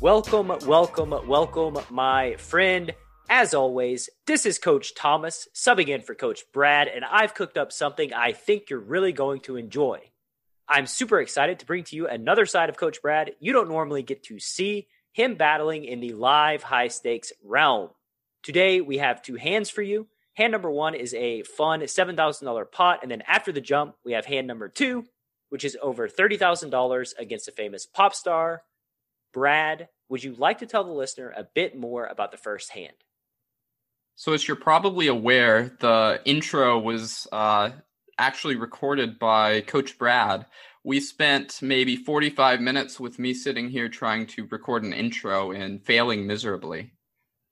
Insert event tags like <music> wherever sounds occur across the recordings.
Welcome, welcome, welcome, my friend. As always, this is Coach Thomas subbing in for Coach Brad, and I've cooked up something I think you're really going to enjoy. I'm super excited to bring to you another side of Coach Brad you don't normally get to see him battling in the live high stakes realm. Today, we have two hands for you. Hand number one is a fun $7,000 pot, and then after the jump, we have hand number two, which is over $30,000 against a famous pop star Brad, would you like to tell the listener a bit more about the first hand? So, as you're probably aware, the intro was uh, actually recorded by Coach Brad. We spent maybe 45 minutes with me sitting here trying to record an intro and failing miserably.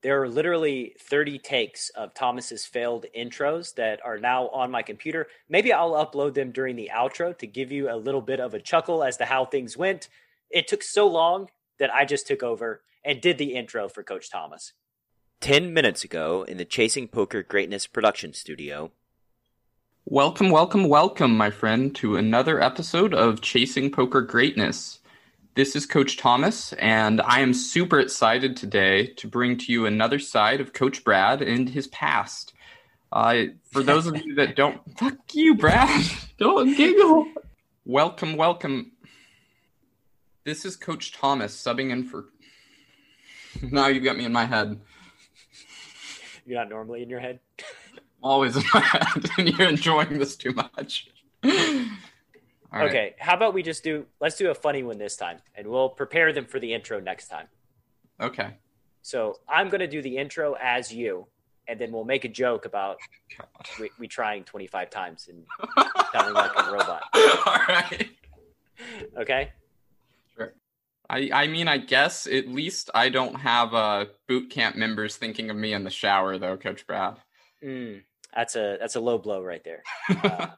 There are literally 30 takes of Thomas's failed intros that are now on my computer. Maybe I'll upload them during the outro to give you a little bit of a chuckle as to how things went. It took so long that I just took over and did the intro for Coach Thomas. 10 minutes ago in the Chasing Poker Greatness production studio. Welcome, welcome, welcome, my friend, to another episode of Chasing Poker Greatness. This is Coach Thomas, and I am super excited today to bring to you another side of Coach Brad and his past. Uh, for those of you that don't, <laughs> fuck you, Brad, <laughs> don't giggle. Welcome, welcome, this is Coach Thomas subbing in for. <laughs> now you've got me in my head. You're not normally in your head. <laughs> Always in my head, <laughs> and you're enjoying this too much. okay, right. how about we just do? Let's do a funny one this time, and we'll prepare them for the intro next time. Okay. So I'm going to do the intro as you, and then we'll make a joke about we, we, trying 25 times and sounding like a robot. All right. Okay. I, I mean, I guess at least I don't have uh, boot camp members thinking of me in the shower, though, Coach Brad. Mm, that's a that's a low blow right there. <laughs> Uh,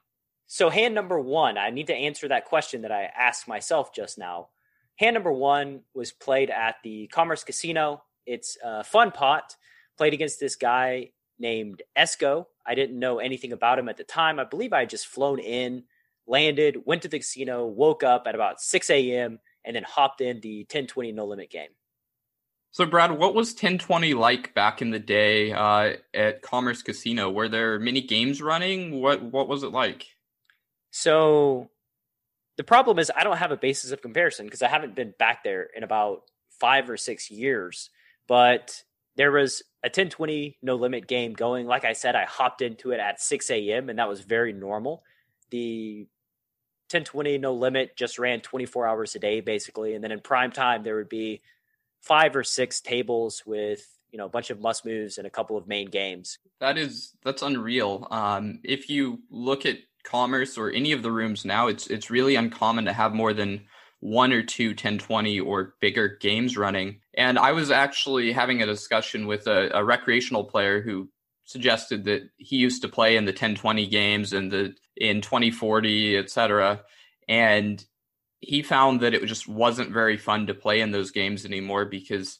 so, hand number one, I need to answer that question that I asked myself just now. Hand number one was played at the Commerce Casino. It's a fun pot. Played against this guy named Esco. I didn't know anything about him at the time. I believe I had just flown in, landed, went to the casino, woke up at about 6 a.m and then hopped in the 1020 no limit game. So, Brad, what was 1020 like back in the day uh, at Commerce Casino? Were there many games running? What What was it like? So, the problem is I don't have a basis of comparison because I haven't been back there in about five or six years. But there was a 1020 no limit game going. Like I said, I hopped into it at 6 a.m. and that was very normal. The 1020 no limit just ran 24 hours a day basically. And then in prime time there would be five or six tables with you know a bunch of must moves and a couple of main games. That is that's unreal. Um, if you look at commerce or any of the rooms now it's it's really uncommon to have more than one or two 1020 or bigger games running. And i was actually having a discussion with a, a recreational player who suggested that he used to play in the 1020 games and the in 2040, et cetera. And he found that it just wasn't very fun to play in those games anymore because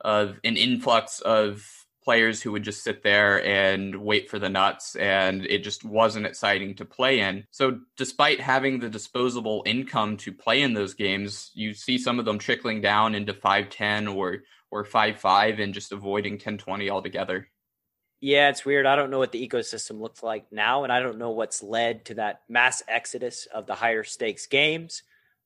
of an influx of players who would just sit there and wait for the nuts and it just wasn't exciting to play in. So despite having the disposable income to play in those games, you see some of them trickling down into 510 or or 5-5 and just avoiding 1020 altogether. Yeah, it's weird. I don't know what the ecosystem looks like now, and I don't know what's led to that mass exodus of the higher stakes games.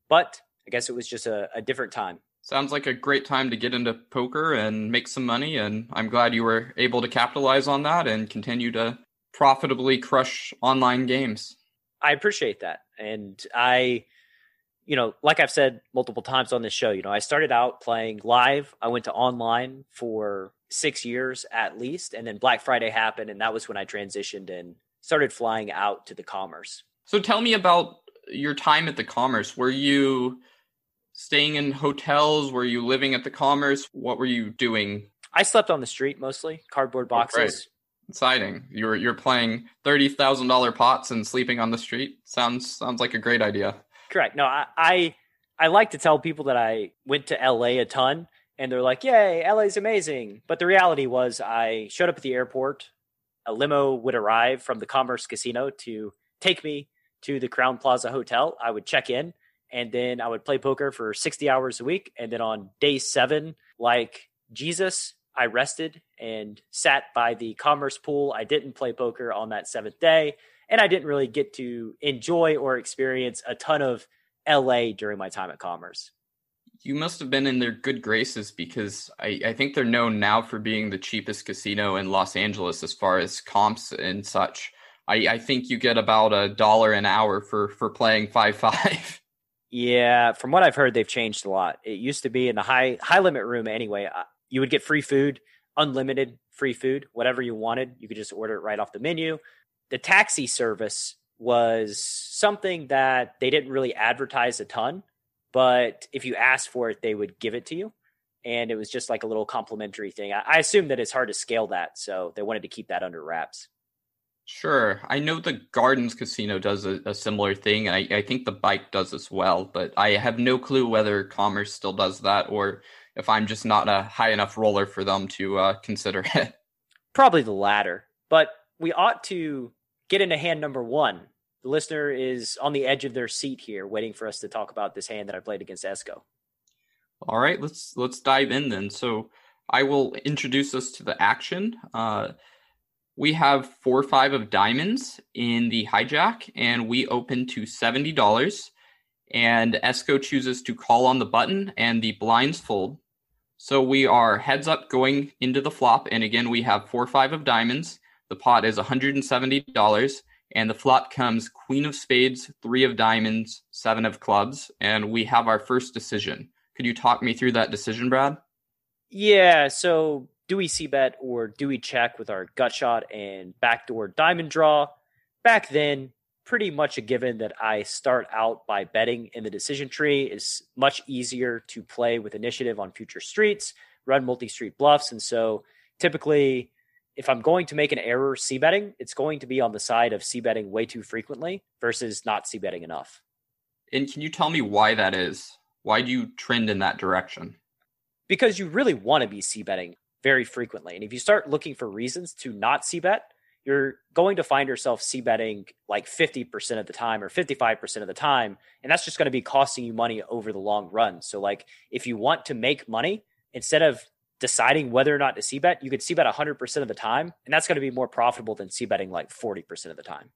But I guess it was just a, a different time. Sounds like a great time to get into poker and make some money, and I'm glad you were able to capitalize on that and continue to profitably crush online games. I appreciate that. And I, you know, like I've said multiple times on this show, you know, I started out playing live. I went to online for six years at least. And then Black Friday happened, and that was when I transitioned and started flying out to the commerce. So tell me about your time at the commerce. Were you staying in hotels? Were you living at the commerce? What were you doing? I slept on the street mostly, cardboard oh, boxes. Exciting. You're you're playing thirty thousand dollar pots and sleeping on the street. Sounds sounds like a great idea. Correct. No, I, I I like to tell people that I went to LA a ton and they're like, Yay, LA's amazing. But the reality was I showed up at the airport, a limo would arrive from the Commerce Casino to take me to the Crowne Plaza Hotel. I would check in and then I would play poker for 60 hours a week. And then on day seven, like Jesus, I rested and sat by the commerce pool. I didn't play poker on that seventh day, and I didn't really get to enjoy or experience a ton of LA during my time at commerce. You must have been in their good graces because I, I think they're known now for being the cheapest casino in Los Angeles as far as comps and such. I, I think you get about a dollar an hour for for playing five five. <laughs> Yeah, from what I've heard, they've changed a lot. It used to be in the high high limit room anyway uh, you would get free food, unlimited free food, whatever you wanted. You could just order it right off the menu. The taxi service was something that they didn't really advertise a ton, but if you asked for it, they would give it to you. And it was just like a little complimentary thing. I, I assume that it's hard to scale that, so they wanted to keep that under wraps. Sure. I know the Gardens Casino does a, a similar thing, and I, I, think the bike does as well, but I have no clue whether Commerce still does that or if I'm just not a high enough roller for them to uh, consider <laughs> it. Probably the latter, but we ought to get into hand number one. The listener is on the edge of their seat here, waiting for us to talk about this hand that I played against Esco. All right, let's let's dive in then. So I will introduce us to the action. Uh, we have four five of diamonds in the hijack, and we open to seventy dollars. And Esco chooses to call on the button, and the blinds fold. So we are heads up going into the flop. And again, we have four, five of diamonds. The pot is $170. And the flop comes queen of spades, three of diamonds, seven of clubs. And we have our first decision. Could you talk me through that decision, Brad? Yeah. So do we c bet or do we check with our gut shot and backdoor diamond draw? Back then, pretty much a given that I start out by betting in the decision tree is much easier to play with initiative on future streets, run multi street bluffs. And so typically, if I'm going to make an error c betting, it's going to be on the side of c betting way too frequently versus not c betting enough. And can you tell me why that is? Why do you trend in that direction? Because you really want to be c betting very frequently. And if you start looking for reasons to not c bet, you're going to find yourself c betting like 50% of the time or 55% of the time. And that's just going to be costing you money over the long run. So, like, if you want to make money, instead of deciding whether or not to c bet, you could c bet 100% of the time. And that's going to be more profitable than c betting like 40% of the time.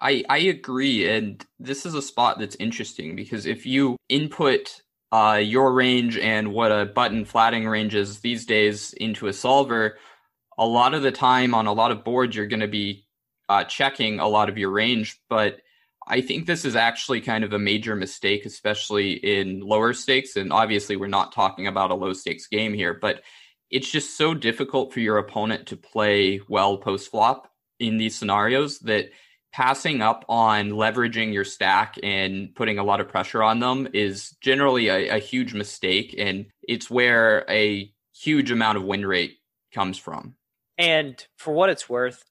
I, I agree. And this is a spot that's interesting because if you input uh, your range and what a button flatting range is these days into a solver, a lot of the time on a lot of boards, you're going to be uh, checking a lot of your range. But I think this is actually kind of a major mistake, especially in lower stakes. And obviously, we're not talking about a low stakes game here, but it's just so difficult for your opponent to play well post flop in these scenarios that passing up on leveraging your stack and putting a lot of pressure on them is generally a, a huge mistake. And it's where a huge amount of win rate comes from. And for what it's worth,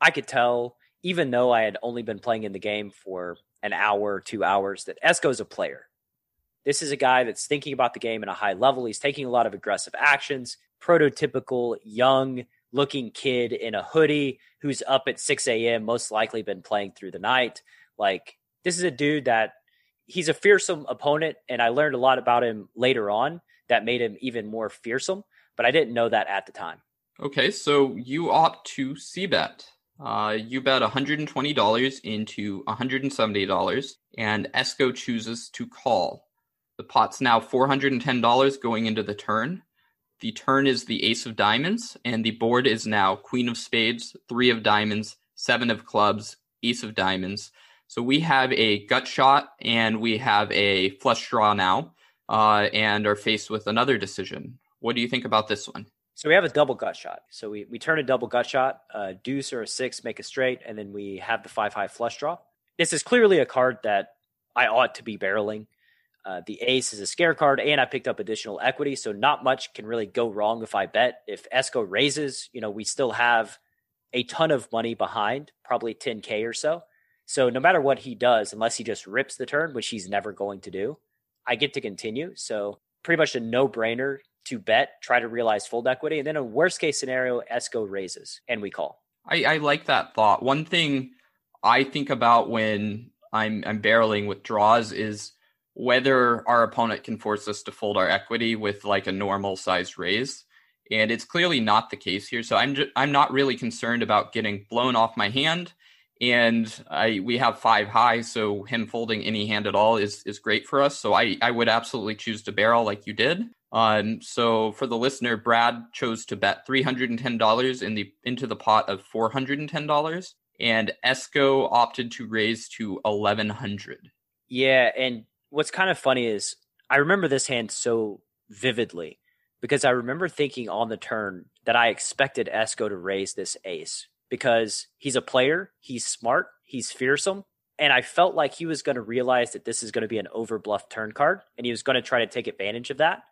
I could tell, even though I had only been playing in the game for an hour, two hours, that Esco's a player. This is a guy that's thinking about the game at a high level. He's taking a lot of aggressive actions, prototypical young looking kid in a hoodie who's up at 6 a.m., most likely been playing through the night. Like, this is a dude that he's a fearsome opponent. And I learned a lot about him later on that made him even more fearsome, but I didn't know that at the time. Okay, so you opt to c bet. Uh, you bet $120 into $170, and Esco chooses to call. The pot's now $410 going into the turn. The turn is the ace of diamonds, and the board is now queen of spades, three of diamonds, seven of clubs, ace of diamonds. So we have a gut shot and we have a flush draw now, uh, and are faced with another decision. What do you think about this one? So we have a double gut shot. So we, we turn a double gut shot, a deuce or a six, make a straight, and then we have the five high flush draw. This is clearly a card that I ought to be barreling. Uh, the ace is a scare card, and I picked up additional equity, so not much can really go wrong if I bet. If Esco raises, you know, we still have a ton of money behind, probably 10K or so. So no matter what he does, unless he just rips the turn, which he's never going to do, I get to continue. So pretty much a no brainer to bet, try to realize full equity. And then a worst case scenario, Esco raises and we call. I, I like that thought. One thing I think about when I'm, I'm barreling with draws is whether our opponent can force us to fold our equity with like a normal size raise and it's clearly not the case here. So I'm just, I'm not really concerned about getting blown off my hand. And I we have five high, so him folding any hand at all is is great for us. So I I would absolutely choose to barrel like you did. Um, so for the listener, Brad chose to bet three hundred and ten dollars in the into the pot of four hundred and ten dollars, and Esco opted to raise to eleven hundred. Yeah, and what's kind of funny is I remember this hand so vividly because I remember thinking on the turn that I expected Esco to raise this ace because he's a player, he's smart, he's fearsome, and I felt like he was going to realize that this is going to be an overbluff turn card and he was going to try to take advantage of that.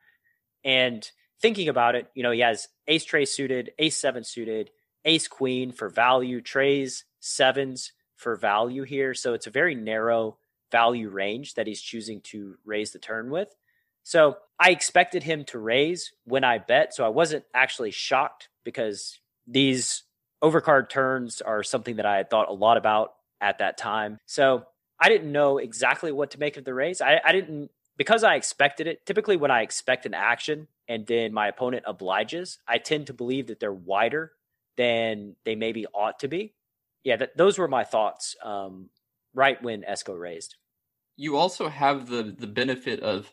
And thinking about it, you know, he has ace tray suited, ace seven suited, ace queen for value, trays, sevens for value here. So it's a very narrow value range that he's choosing to raise the turn with. So I expected him to raise when I bet. So I wasn't actually shocked because these overcard turns are something that I had thought a lot about at that time. So I didn't know exactly what to make of the raise. I, I didn't, because I expected it. Typically, when I expect an action and then my opponent obliges, I tend to believe that they're wider than they maybe ought to be. Yeah, that, those were my thoughts um, right when Esco raised. You also have the the benefit of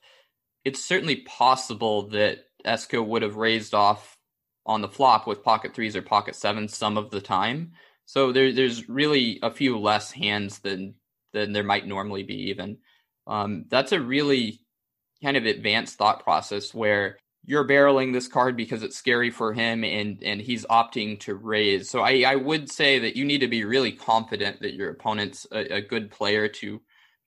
it's certainly possible that Esco would have raised off on the flop with pocket threes or pocket sevens some of the time. So there, there's really a few less hands than than there might normally be. Even um, that's a really kind of advanced thought process where you're barreling this card because it's scary for him and and he's opting to raise. So I, I would say that you need to be really confident that your opponent's a, a good player to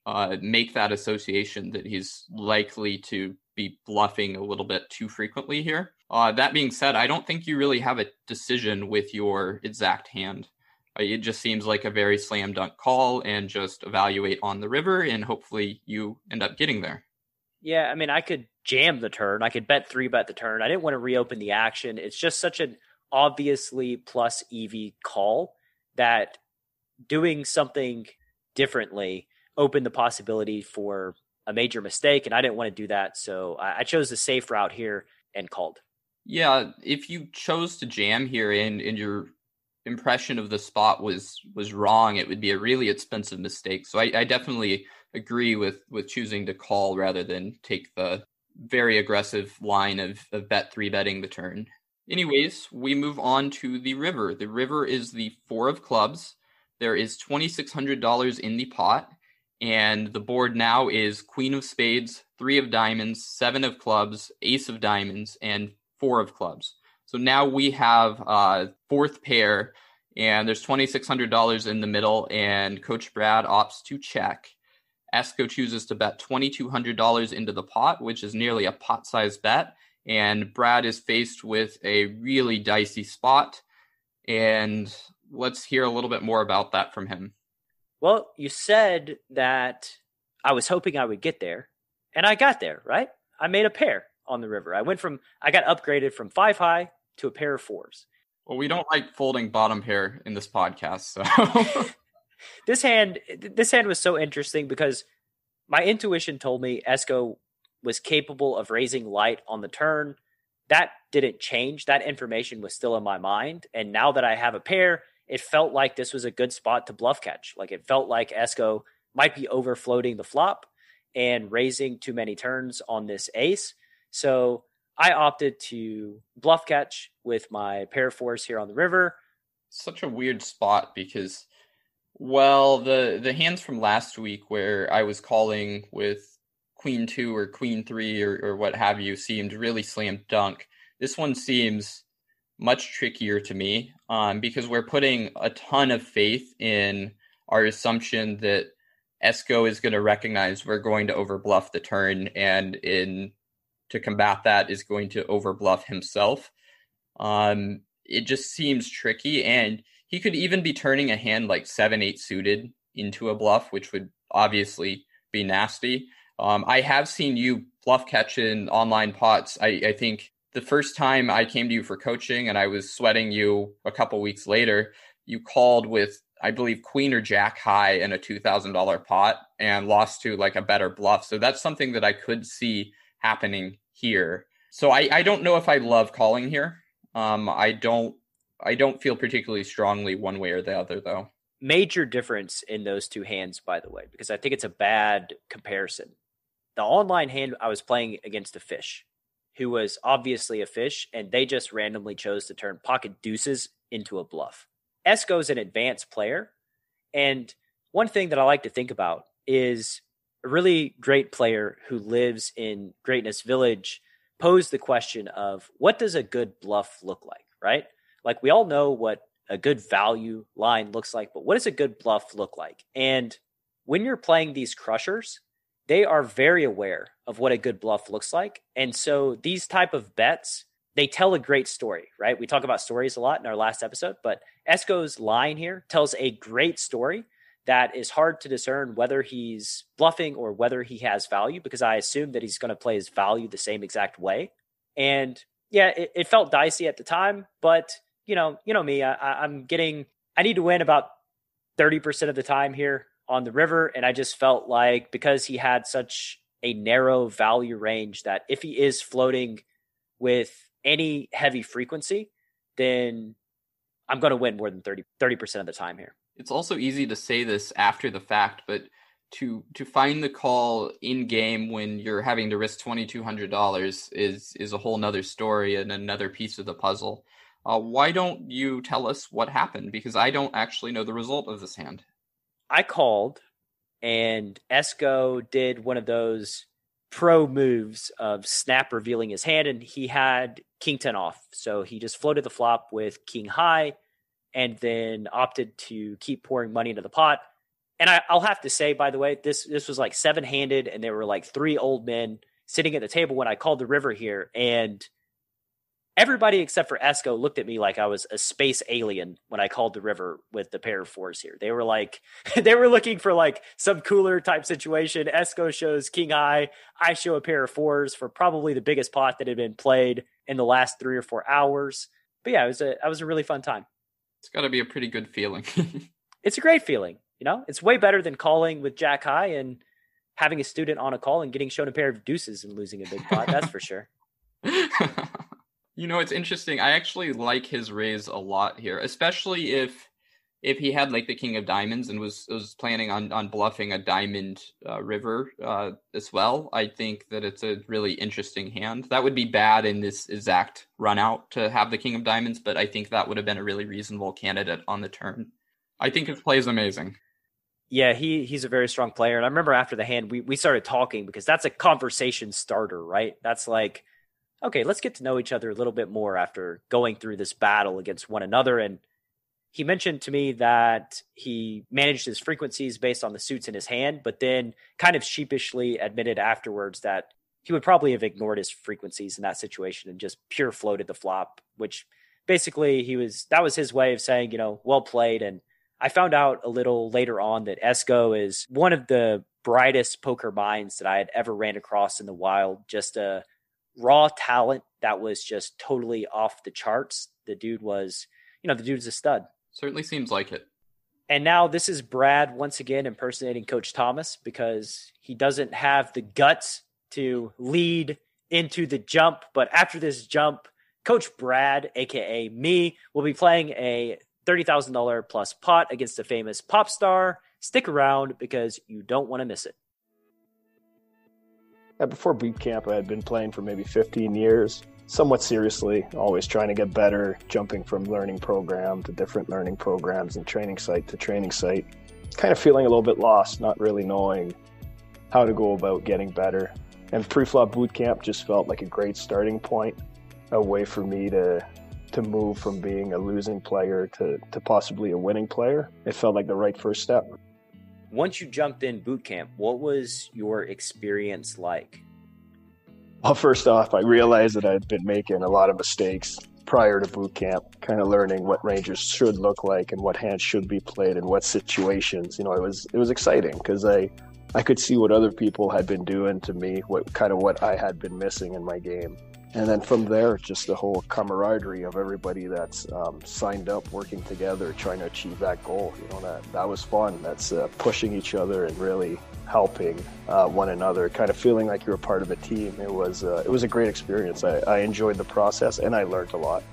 uh, make that association that he's likely to be bluffing a little bit too frequently here. Uh, that being said, I don't think you really have a decision with your exact hand. It just seems like a very slam dunk call and just evaluate on the river, and hopefully you end up getting there. Yeah, I mean, I could jam the turn. I could bet three bet the turn. I didn't want to reopen the action. It's just such an obviously plus EV call that doing something differently opened the possibility for a major mistake, and I didn't want to do that. So I, chose the safe route here and called. Yeah, if you chose to jam here and, and your impression of the spot was was wrong, it would be a really expensive mistake. So I, I definitely agree with with choosing to call rather than take the very aggressive line of, of bet three betting the turn. Anyways, we move on to the river. The river is the four of clubs. There is twenty six hundred dollars in the pot. And the board now is Queen of Spades, Three of Diamonds, Seven of Clubs, Ace of Diamonds, and Four of Clubs. So now we have uh, fourth pair, and there's $2,600 in the middle, and Coach Brad opts to check. Esco chooses to bet $2,200 into the pot, which is nearly a pot sized bet. And Brad is faced with a really dicey spot. And let's hear a little bit more about that from him. Well, you said that I was hoping I would get there, and I got there, right? I made a pair on the river. I went from, I got upgraded from five high to a pair of fours. Well, we don't like folding bottom pair in this podcast, so. <laughs> this hand, this hand was so interesting because my intuition told me Esco was capable of raising light on the turn. That didn't change. That information was still in my mind. And now that I have a pair, it felt like this was a good spot to bluff catch. Like it felt like Esco might be over floating the flop and raising too many turns on this ace. So I opted to bluff catch with my pair fours here on the river. Such a weird spot because, well, the the hands from last week where I was calling with queen two or queen three or, or what have you seemed really slam dunk. This one seems much trickier to me um, because we're putting a ton of faith in our assumption that Esco is going to recognize we're going to overbluff the turn, and in to combat that is going to overbluff himself. Um, it just seems tricky, and he could even be turning a hand like seven eight suited into a bluff, which would obviously be nasty. Um, I have seen you bluff catch in online pots. I, I think the first time I came to you for coaching and I was sweating you a couple weeks later, you called with I believe queen or jack high in a two thousand dollar pot and lost to like a better bluff. So that's something that I could see happening here. So I, I don't know if I love calling here. Um, I don't I don't feel particularly strongly one way or the other though. Major difference in those two hands, by the way, because I think it's a bad comparison. The online hand I was playing against a fish who was obviously a fish, and they just randomly chose to turn pocket deuces into a bluff. Esco's an advanced player. And one thing that I like to think about is a really great player who lives in Greatness Village posed the question of what does a good bluff look like, right? Like we all know what a good value line looks like, but what does a good bluff look like? And when you're playing these crushers, they are very aware of what a good bluff looks like. And so these type of bets they tell a great story, right? We talk about stories a lot in our last episode, but Esco's line here tells a great story that is hard to discern whether he's bluffing or whether he has value because I assume that he's going to play his value the same exact way. And yeah, it, it, felt dicey at the time, but you know, you know me, I, I'm getting, I need to win about 30% of the time here on the river. And I just felt like because he had such a narrow value range that if he is floating with any heavy frequency, then I'm going to win more than 30 percent of the time here. It's also easy to say this after the fact, but to to find the call in game when you're having to risk twenty two hundred dollars is is a whole nother story and another piece of the puzzle. Uh, why don't you tell us what happened? Because I don't actually know the result of this hand. I called, and Esco did one of those pro moves of snap revealing his hand, and he had king 10 off. So he just floated the flop with king high and then opted to keep pouring money into the pot. And I, will have to say, by the way, this this was like seven handed, and there were like three old men sitting at the table when I called the river here, and everybody except for Esco looked at me like I was a space alien when I called the river with the pair of fours here. They were like, <laughs> they were looking for like some cooler type situation. Esco shows king high. I show a pair of fours for probably the biggest pot that had been played in the last three or four hours. But yeah, it was a, it was a really fun time. It's got to be a pretty good feeling. <laughs> it's a great feeling. You know, it's way better than calling with Jack High and having a student on a call and getting shown a pair of deuces and losing a big pot. That's for sure. <laughs> <laughs> You know, it's interesting. I actually like his raise a lot here, especially if if he had like the king of diamonds and was was planning on on bluffing a diamond uh, river uh, as well. I think that it's a really interesting hand. That would be bad in this exact run out to have the king of diamonds, but I think that would have been a really reasonable candidate on the turn. I think his play is amazing. Yeah, he he's a very strong player. And I remember after the hand, we we started talking because that's a conversation starter, right? That's like okay, let's get to know each other a little bit more after going through this battle against one another. And he mentioned to me that he managed his frequencies based on the suits in his hand, but then kind of sheepishly admitted afterwards that he would probably have ignored his frequencies in that situation and just pure floated the flop, which basically he was that was his way of saying, you know, well played. And I found out a little later on that Esco is one of the brightest poker minds that I had ever ran across in the wild. Just a raw talent that was just totally off the charts. The dude was, you know, the dude's a stud. Certainly seems like it. And now this is Brad once again impersonating Coach Thomas because he doesn't have the guts to lead into the jump. But after this jump, Coach Brad, aka me, will be playing a $30,000 plus pot against a famous pop star. Stick around because you don't want to miss it. Before boot camp, I had been playing for maybe 15 years, somewhat seriously, always trying to get better, jumping from learning program to different learning programs and training site to training site. Kind of feeling a little bit lost, not really knowing how to go about getting better. And pre-flop boot camp just felt like a great starting point, a way for me to to move from being a losing player to, to possibly a winning player. It felt like the right first step. once you jumped in boot camp, what was your experience like? Well, first off, I realized that I'd been making a lot of mistakes prior to boot camp, kind of learning what ranges should look like and what hands should be played and what situations. You know, it was it was exciting because I I could see what other people had been doing to me, what kind of what I had been missing in my game and then from there, just the whole camaraderie of everybody that's um, signed up, working together, trying to achieve that goal. You know, that that was fun. That's uh, pushing each other and really helping uh, one another, kind of feeling like you're a part of a team. It was uh, it was a great experience. I, I enjoyed the process and I learned a lot.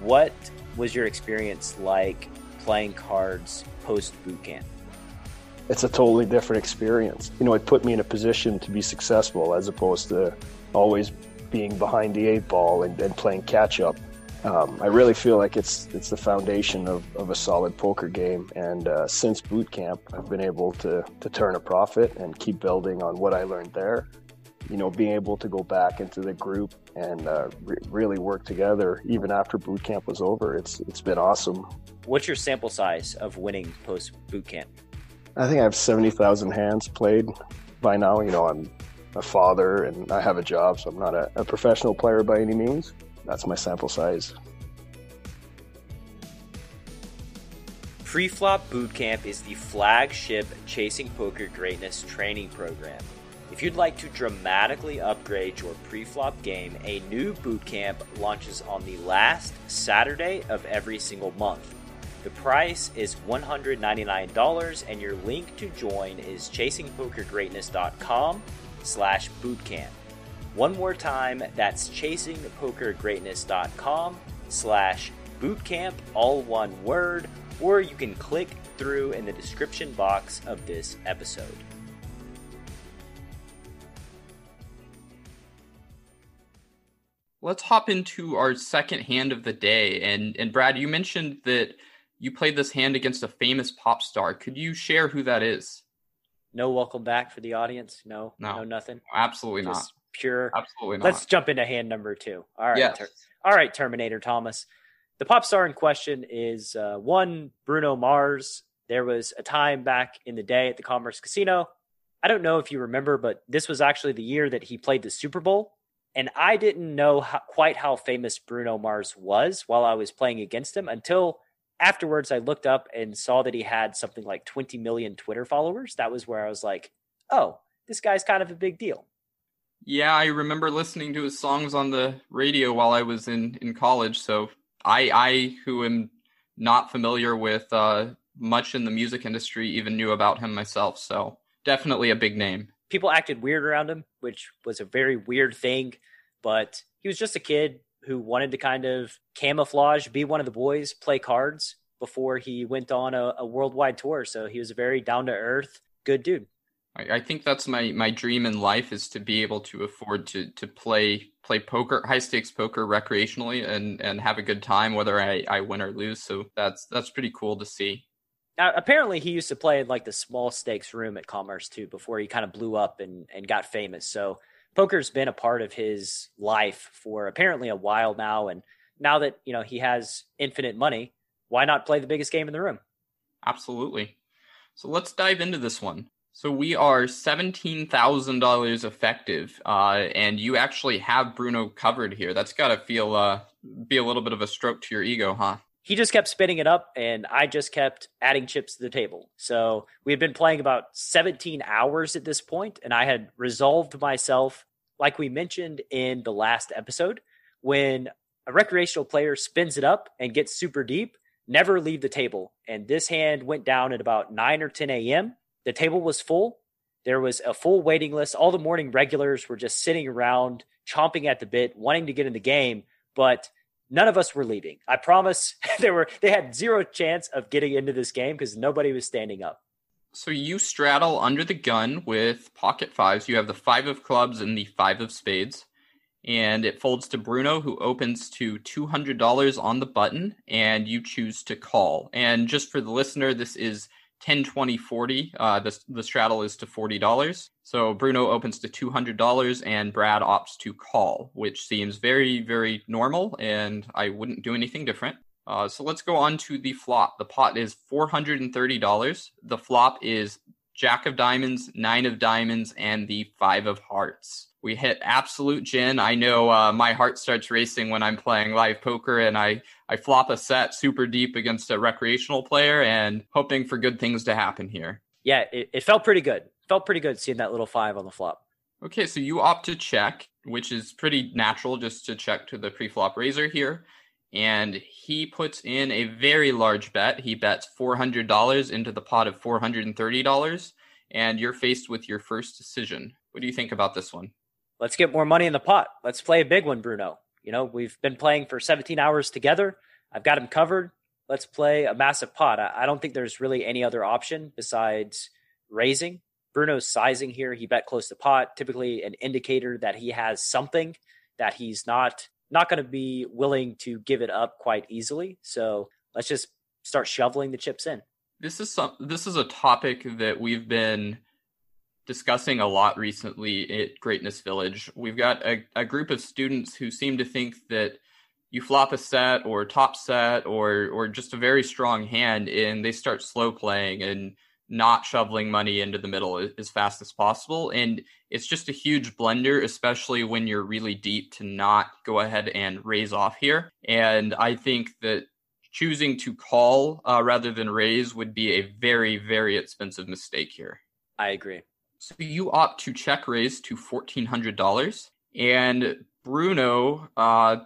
What was your experience like playing cards post boot camp? It's a totally different experience. You know, it put me in a position to be successful as opposed to always being behind the eight ball and, and playing catch up. Um, I really feel like it's it's the foundation of, of a solid poker game. And uh, since boot camp, I've been able to to turn a profit and keep building on what I learned there. You know, being able to go back into the group and uh, re- really work together even after boot camp was over. It's it's been awesome. What's your sample size of winning post boot camp? I think I have seventy thousand hands played by now. You know, I'm a father and I have a job, so I'm not a, a professional player by any means. That's my sample size. Preflop Bootcamp is the flagship Chasing Poker Greatness training program. If you'd like to dramatically upgrade your preflop game, a new bootcamp launches on the last Saturday of every single month. The price is $199 and your link to join is chasingpokergreatness.com slash bootcamp. One more time, that's chasingpokergreatness.com slash bootcamp, all one word, or you can click through in the description box of this episode. Let's hop into our second hand of the day. And and Brad, you mentioned that you played this hand against a famous pop star. Could you share who that is? No welcome back for the audience. No, no, no nothing. Absolutely Just not. Pure. Absolutely not. Let's jump into hand number two. All right. Yes. Ter- all right, Terminator Thomas. The pop star in question is uh, one Bruno Mars. There was a time back in the day at the Commerce Casino. I don't know if you remember, but this was actually the year that he played the Super Bowl. And I didn't know how, quite how famous Bruno Mars was while I was playing against him until afterwards I looked up and saw that he had something like 20 million Twitter followers. That was where I was like, oh, this guy's kind of a big deal. Yeah, I remember listening to his songs on the radio while I was in, in college. So I, I who am not familiar with uh, much in the music industry, even knew about him myself. So definitely a big name. People acted weird around him, which was a very weird thing. But he was just a kid who wanted to kind of camouflage, be one of the boys, play cards before he went on a, a worldwide tour. So he was a very down to earth, good dude. I, I think that's my, my dream in life is to be able to afford to to play play poker, high stakes poker recreationally and, and have a good time, whether I, I win or lose. So that's that's pretty cool to see. Now, apparently, he used to play in like the small stakes room at Commerce too before he kind of blew up and, and got famous. So poker's been a part of his life for apparently a while now. And now that, you know, he has infinite money, why not play the biggest game in the room? Absolutely. So let's dive into this one. So we are seventeen thousand dollars effective, uh, and you actually have Bruno covered here. That's got to feel uh, be a little bit of a stroke to your ego, huh? He just kept spinning it up, and I just kept adding chips to the table. So we had been playing about seventeen hours at this point, and I had resolved myself, like we mentioned in the last episode, when a recreational player spins it up and gets super deep, never leave the table. And this hand went down at about nine or ten a.m the table was full. There was a full waiting list. All the morning regulars were just sitting around, chomping at the bit, wanting to get in the game, but none of us were leaving. I promise <laughs> there were they had zero chance of getting into this game because nobody was standing up. So you straddle under the gun with pocket fives. You have the five of clubs and the five of spades. And it folds to Bruno, who opens to $200 on the button, and you choose to call. And just for the listener, this is 10 20 40 uh, the, the straddle is to $40 so bruno opens to $200 and brad opts to call which seems very very normal and i wouldn't do anything different Uh, so let's go on to the flop. The pot is $430. The flop is Jack of Diamonds, Nine of Diamonds, and the Five of Hearts. We hit absolute gin. I know uh, my heart starts racing when I'm playing live poker and I, I flop a set super deep against a recreational player and hoping for good things to happen here. Yeah, it, it felt pretty good. Felt pretty good seeing that little five on the flop. Okay, so you opt to check, which is pretty natural just to check to the pre-flop raiser here. And he puts in a very large bet. He bets $400 into the pot of $430. And you're faced with your first decision. What do you think about this one? let's get more money in the pot. Let's play a big one, Bruno. You know, we've been playing for 17 hours together. I've got him covered. Let's play a massive pot. I, don't think there's really any other option besides raising. Bruno's sizing here. He bet close to pot, typically an indicator that he has something that he's not not going to be willing to give it up quite easily. So let's just start shoveling the chips in. This is some. This is a topic that we've been discussing a lot recently at Greatness Village. We've got a, a group of students who seem to think that you flop a set or top set or or just a very strong hand and they start slow playing and not shoveling money into the middle as fast as possible. And it's just a huge blender especially when you're really deep to not go ahead and raise off here. And i think that choosing to call uh, rather than raise would be a very very expensive mistake here. I agree. So you opt to check raise to $1,400, and Bruno uh,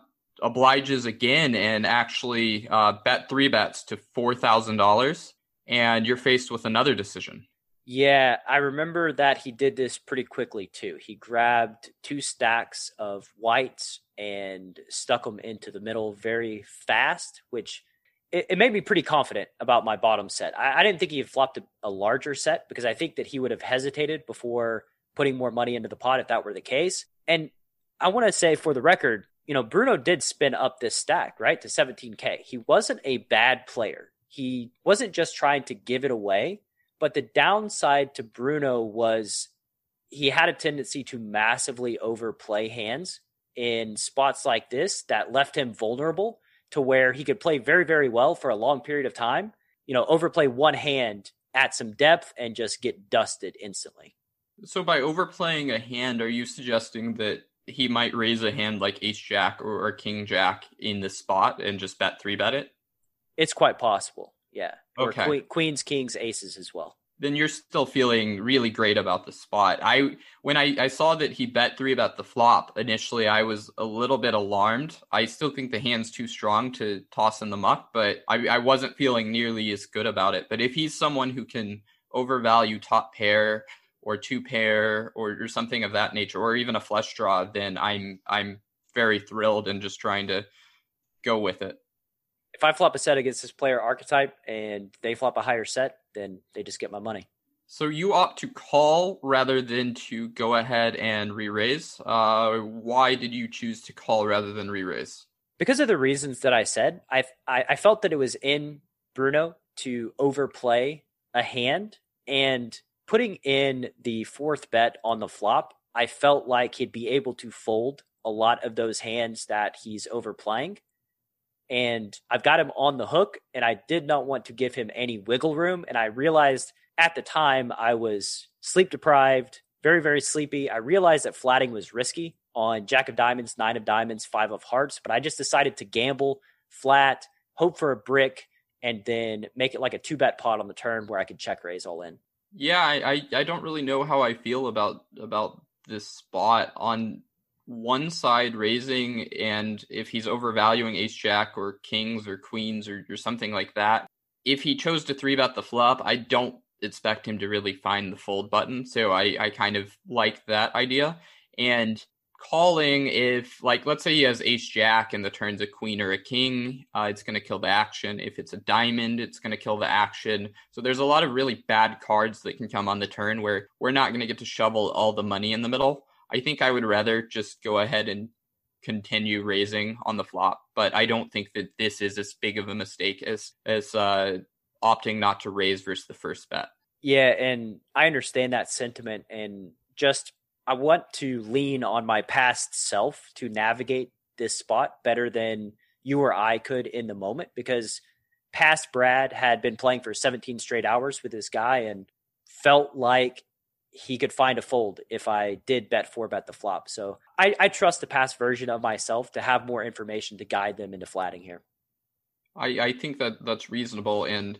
obliges again and actually uh, bet three bets to $4,000, and you're faced with another decision. Yeah, I remember that he did this pretty quickly too. He grabbed two stacks of whites and stuck them into the middle very fast, which it, it, made me pretty confident about my bottom set. I, I didn't think he had flopped a, a, larger set because I think that he would have hesitated before putting more money into the pot if that were the case. And I want to say for the record, you know, Bruno did spin up this stack, right, to 17K. He wasn't a bad player. He wasn't just trying to give it away, but the downside to Bruno was he had a tendency to massively overplay hands in spots like this that left him vulnerable to where he could play very, very well for a long period of time, you know, overplay one hand at some depth and just get dusted instantly. So by overplaying a hand, are you suggesting that he might raise a hand like ace jack or, or king jack in this spot and just bet three bet it? It's quite possible. Yeah. Okay. Queen, queens, kings, aces as well then you're still feeling really great about the spot. I when I, I saw that he bet three about the flop initially, I was a little bit alarmed. I still think the hand's too strong to toss in the muck, but I, I wasn't feeling nearly as good about it. But if he's someone who can overvalue top pair or two pair or, or something of that nature, or even a flush draw, then I'm I'm very thrilled and just trying to go with it if I flop a set against this player archetype and they flop a higher set, then they just get my money. So you opt to call rather than to go ahead and re-raise. Uh, why did you choose to call rather than re-raise? Because of the reasons that I said. I, I, I felt that it was in Bruno to overplay a hand and putting in the fourth bet on the flop. I felt like he'd be able to fold a lot of those hands that he's overplaying and I've got him on the hook, and I did not want to give him any wiggle room. And I realized at the time I was sleep deprived, very, very sleepy. I realized that flatting was risky on Jack of Diamonds, Nine of Diamonds, Five of Hearts, but I just decided to gamble flat, hope for a brick, and then make it like a two bet pot on the turn where I could check raise all in. Yeah, I, I, I don't really know how I feel about about this spot on one side raising and if he's overvaluing ace jack or kings or queens or, or something like that if he chose to three bet the flop i don't expect him to really find the fold button. So i i kind of like that idea. And calling if like let's say he has ace jack and the turn's a queen or a king uh, it's going to kill the action. If it's a diamond it's going to kill the action. So there's a lot of really bad cards that can come on the turn where we're not going to get to shovel all the money in the middle I think I would rather just go ahead and continue raising on the flop, but I don't think that this is as big of a mistake as as uh, opting not to raise versus the first bet. Yeah, and I understand that sentiment, and just I want to lean on my past self to navigate this spot better than you or I could in the moment because past Brad had been playing for 17 straight hours with this guy and felt like he could find a fold if I did bet four bet the flop. So I, I trust the past version of myself to have more information to guide them into flatting here. I, I think that that's reasonable. And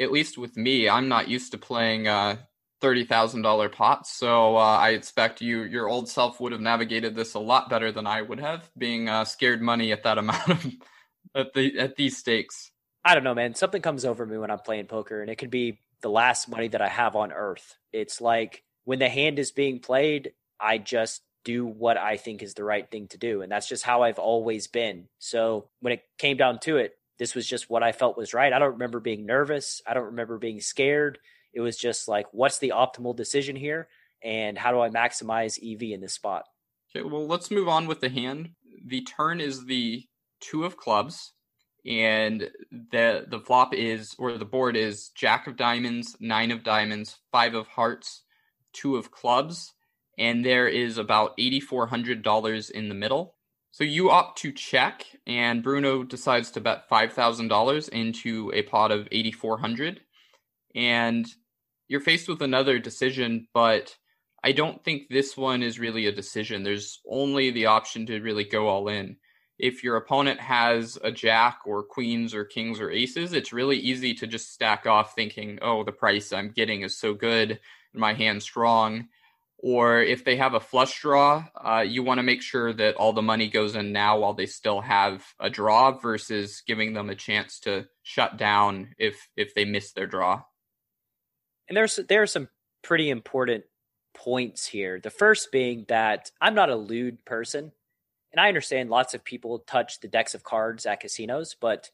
at least with me, I'm not used to playing uh, thirty thousand dollar pots, so uh, I expect you your old self would have navigated this a lot better than I would have, being uh, scared money at that <laughs> amount of at the at these stakes. I don't know, man. Something comes over me when I'm playing poker, and it could be the last money that I have on earth. It's like when the hand is being played, I just do what I think is the right thing to do. And that's just how I've always been. So when it came down to it, this was just what I felt was right. I don't remember being nervous. I don't remember being scared. It was just like, what's the optimal decision here? And how do I maximize EV in this spot? Okay, well, let's move on with the hand. The turn is the two of clubs, and the the flop is or the board is jack of diamonds, nine of diamonds, five of hearts, two of clubs, and there is about eighty four hundred dollars in the middle. So you opt to check, and Bruno decides to bet five thousand dollars into a pot of eighty four hundred, and you're faced with another decision, but I don't think this one is really a decision. There's only the option to really go all in. If your opponent has a jack or queens or kings or aces, it's really easy to just stack off thinking, oh, the price I'm getting is so good, my hand's strong or if they have a flush draw, uh, you want to make sure that all the money goes in now while they still have a draw versus giving them a chance to shut down if if they miss their draw. And there's there are some pretty important points here. The first being that I'm not a lewd person, and I understand lots of people touch the decks of cards at casinos, but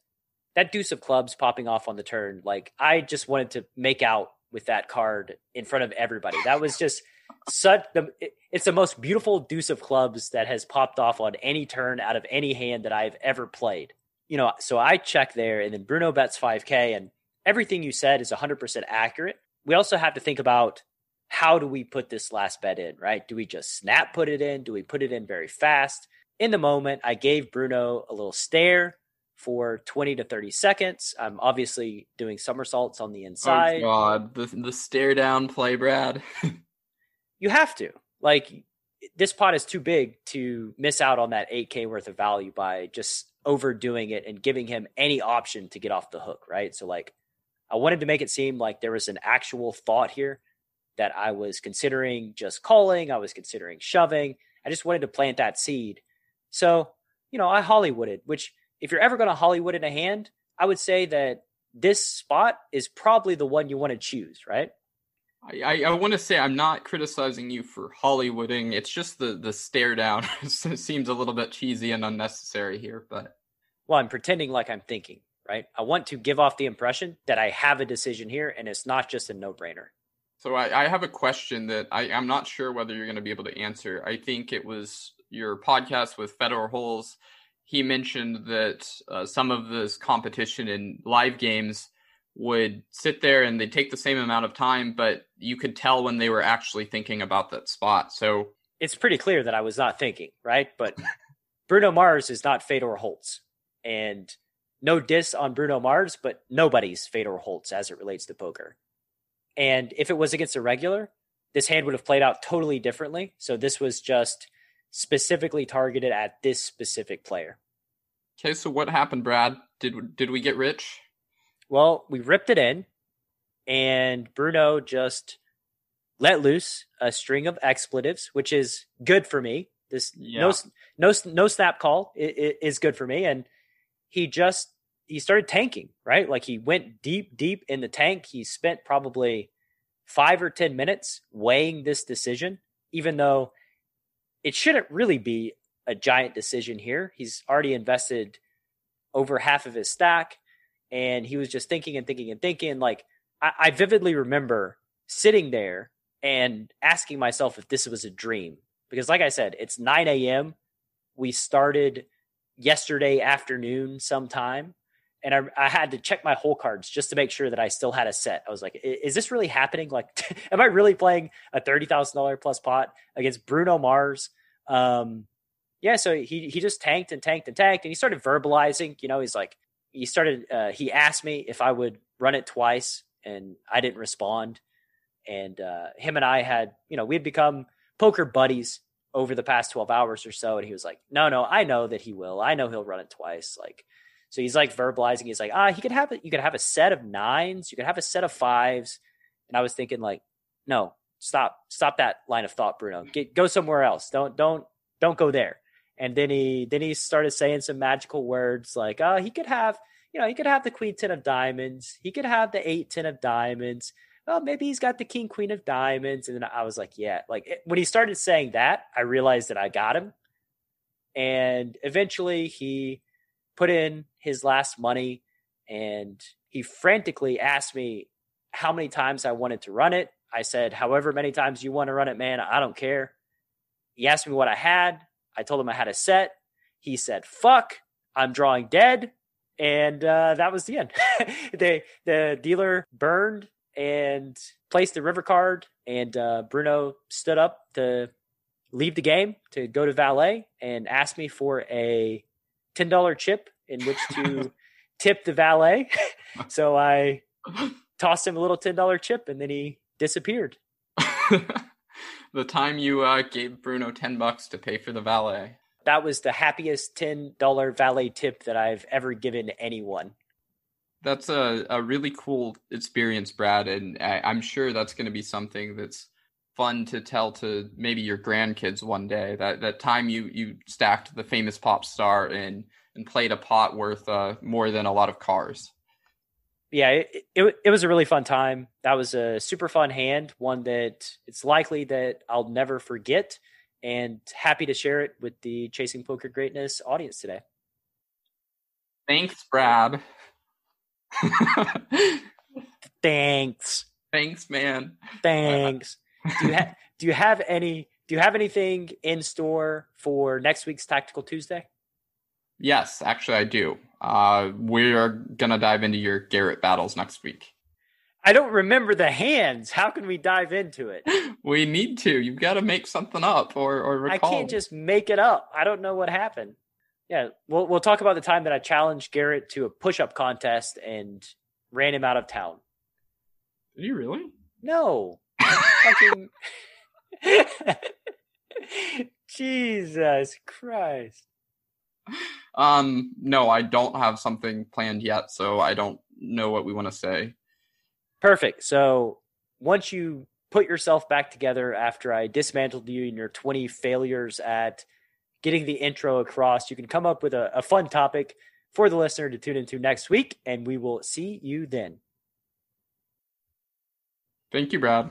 that deuce of clubs popping off on the turn, like I just wanted to make out with that card in front of everybody. That was just such the it's the most beautiful deuce of clubs that has popped off on any turn out of any hand that I've ever played. You know, so I check there and then Bruno bets 5k and everything you said is 100% accurate. We also have to think about how do we put this last bet in, right? Do we just snap put it in? Do we put it in very fast? In the moment, I gave Bruno a little stare for 20 to 30 seconds. I'm obviously doing somersaults on the oh, inside. Oh god, the the stare down play, Brad. <laughs> you have to. Like this pot is too big to miss out on that 8k worth of value by just overdoing it and giving him any option to get off the hook, right? So like I wanted to make it seem like there was an actual thought here that I was considering just calling, I was considering shoving. I just wanted to plant that seed. So, you know, I Hollywooded, which if you're ever going to Hollywood in a hand, I would say that this spot is probably the one you want to choose, right? I, I, want to say I'm not criticizing you for Hollywooding. It's just the the stare down <laughs> seems a little bit cheesy and unnecessary here. But well, I'm pretending like I'm thinking. Right. I want to give off the impression that I have a decision here, and it's not just a no brainer. So I, I, have a question that I, I'm not sure whether you're going to be able to answer. I think it was your podcast with Fedor Holz. He mentioned that uh, some of this competition in live games would sit there and they'd take the same amount of time, but you could tell when they were actually thinking about that spot. So it's pretty clear that I was not thinking, right? But <laughs> Bruno Mars is not Fedor Holz. And no diss on Bruno Mars, but nobody's Fedor Holz as it relates to poker. And if it was against a regular, this hand would have played out totally differently. So this was just specifically targeted at this specific player. Okay, so what happened, Brad? Did did we get rich? Well, we ripped it in, and Bruno just let loose a string of expletives, which is good for me. This yeah. no no no snap call is good for me, and he just he started tanking right. Like he went deep deep in the tank. He spent probably five or ten minutes weighing this decision, even though it shouldn't really be a giant decision here. He's already invested over half of his stack and he was just thinking and thinking and thinking. Like I, I vividly remember sitting there and asking myself if this was a dream because, like I said, it's 9 a.m. We started yesterday afternoon sometime and I, I, had to check my hole cards just to make sure that I still had a set. I was like, is this really happening? Like, <laughs> am I really playing a $30,000 plus pot against Bruno Mars? Um, yeah, so he he just tanked and tanked and tanked, and he started verbalizing. You know, he's like, he started. Uh, he asked me if I would run it twice, and I didn't respond. And uh, him and I had, you know, we had become poker buddies over the past twelve hours or so. And he was like, "No, no, I know that he will. I know he'll run it twice." Like, so he's like verbalizing. He's like, "Ah, he could have it. You could have a set of nines. You could have a set of fives. And I was thinking, like, no, stop, stop that line of thought, Bruno. Get go somewhere else. Don't, don't, don't go there. And then he then he started saying some magical words like, "Oh, he could have, you know, he could have the queen ten of diamonds. He could have the eight ten of diamonds. Well, maybe he's got the king queen of diamonds." And then I was like, "Yeah." Like it, when he started saying that, I realized that I got him. And eventually, he put in his last money, and he frantically asked me how many times I wanted to run it. I said, "However many times you want to run it, man. I don't care." He asked me what I had. I told him I had a set. He said, fuck, I'm drawing dead. And uh, that was the end. <laughs> they, the dealer burned and placed the river card, and uh, Bruno stood up to leave the game to go to valet and asked me for a $10 chip in which to <laughs> tip the valet. <laughs> so I tossed him a little $10 chip and then he disappeared <laughs> the time you uh, gave Bruno 10 bucks to pay for the valet. That was the happiest $10 valet tip that I've ever given anyone. That's a, a really cool experience, Brad. And I, I'm sure that's going to be something that's fun to tell to maybe your grandkids one day. That that time you you stacked the famous pop star and and played a pot worth uh, more than a lot of cars yeah, it, it, it was a really fun time. That was a super fun hand, one that it's likely that I'll never forget, and happy to share it with the Chasing Poker Greatness audience today. Thanks, Brad. <laughs> Thanks. Thanks, man. Thanks. Do you ha- <laughs> do you have any do you have anything in store for next week's Tactical Tuesday? Yes, actually, I do. Uh, we are gonna dive into your Garrett battles next week. I don't remember the hands. How can we dive into it? <laughs> we need to. You've got to make something up or or recall. I can't just make it up. I don't know what happened. Yeah, we'll we'll talk about the time that I challenged Garrett to a push-up contest and ran him out of town. Did you really? No. Fucking... <laughs> Jesus Christ. Um, no, I don't have something planned yet, so I don't know what we want to say. Perfect. So once you put yourself back together after I dismantled you and your 20 failures at getting the intro across, you can come up with a, a fun topic for the listener to tune into next week, and we will see you then. Thank you, Brad.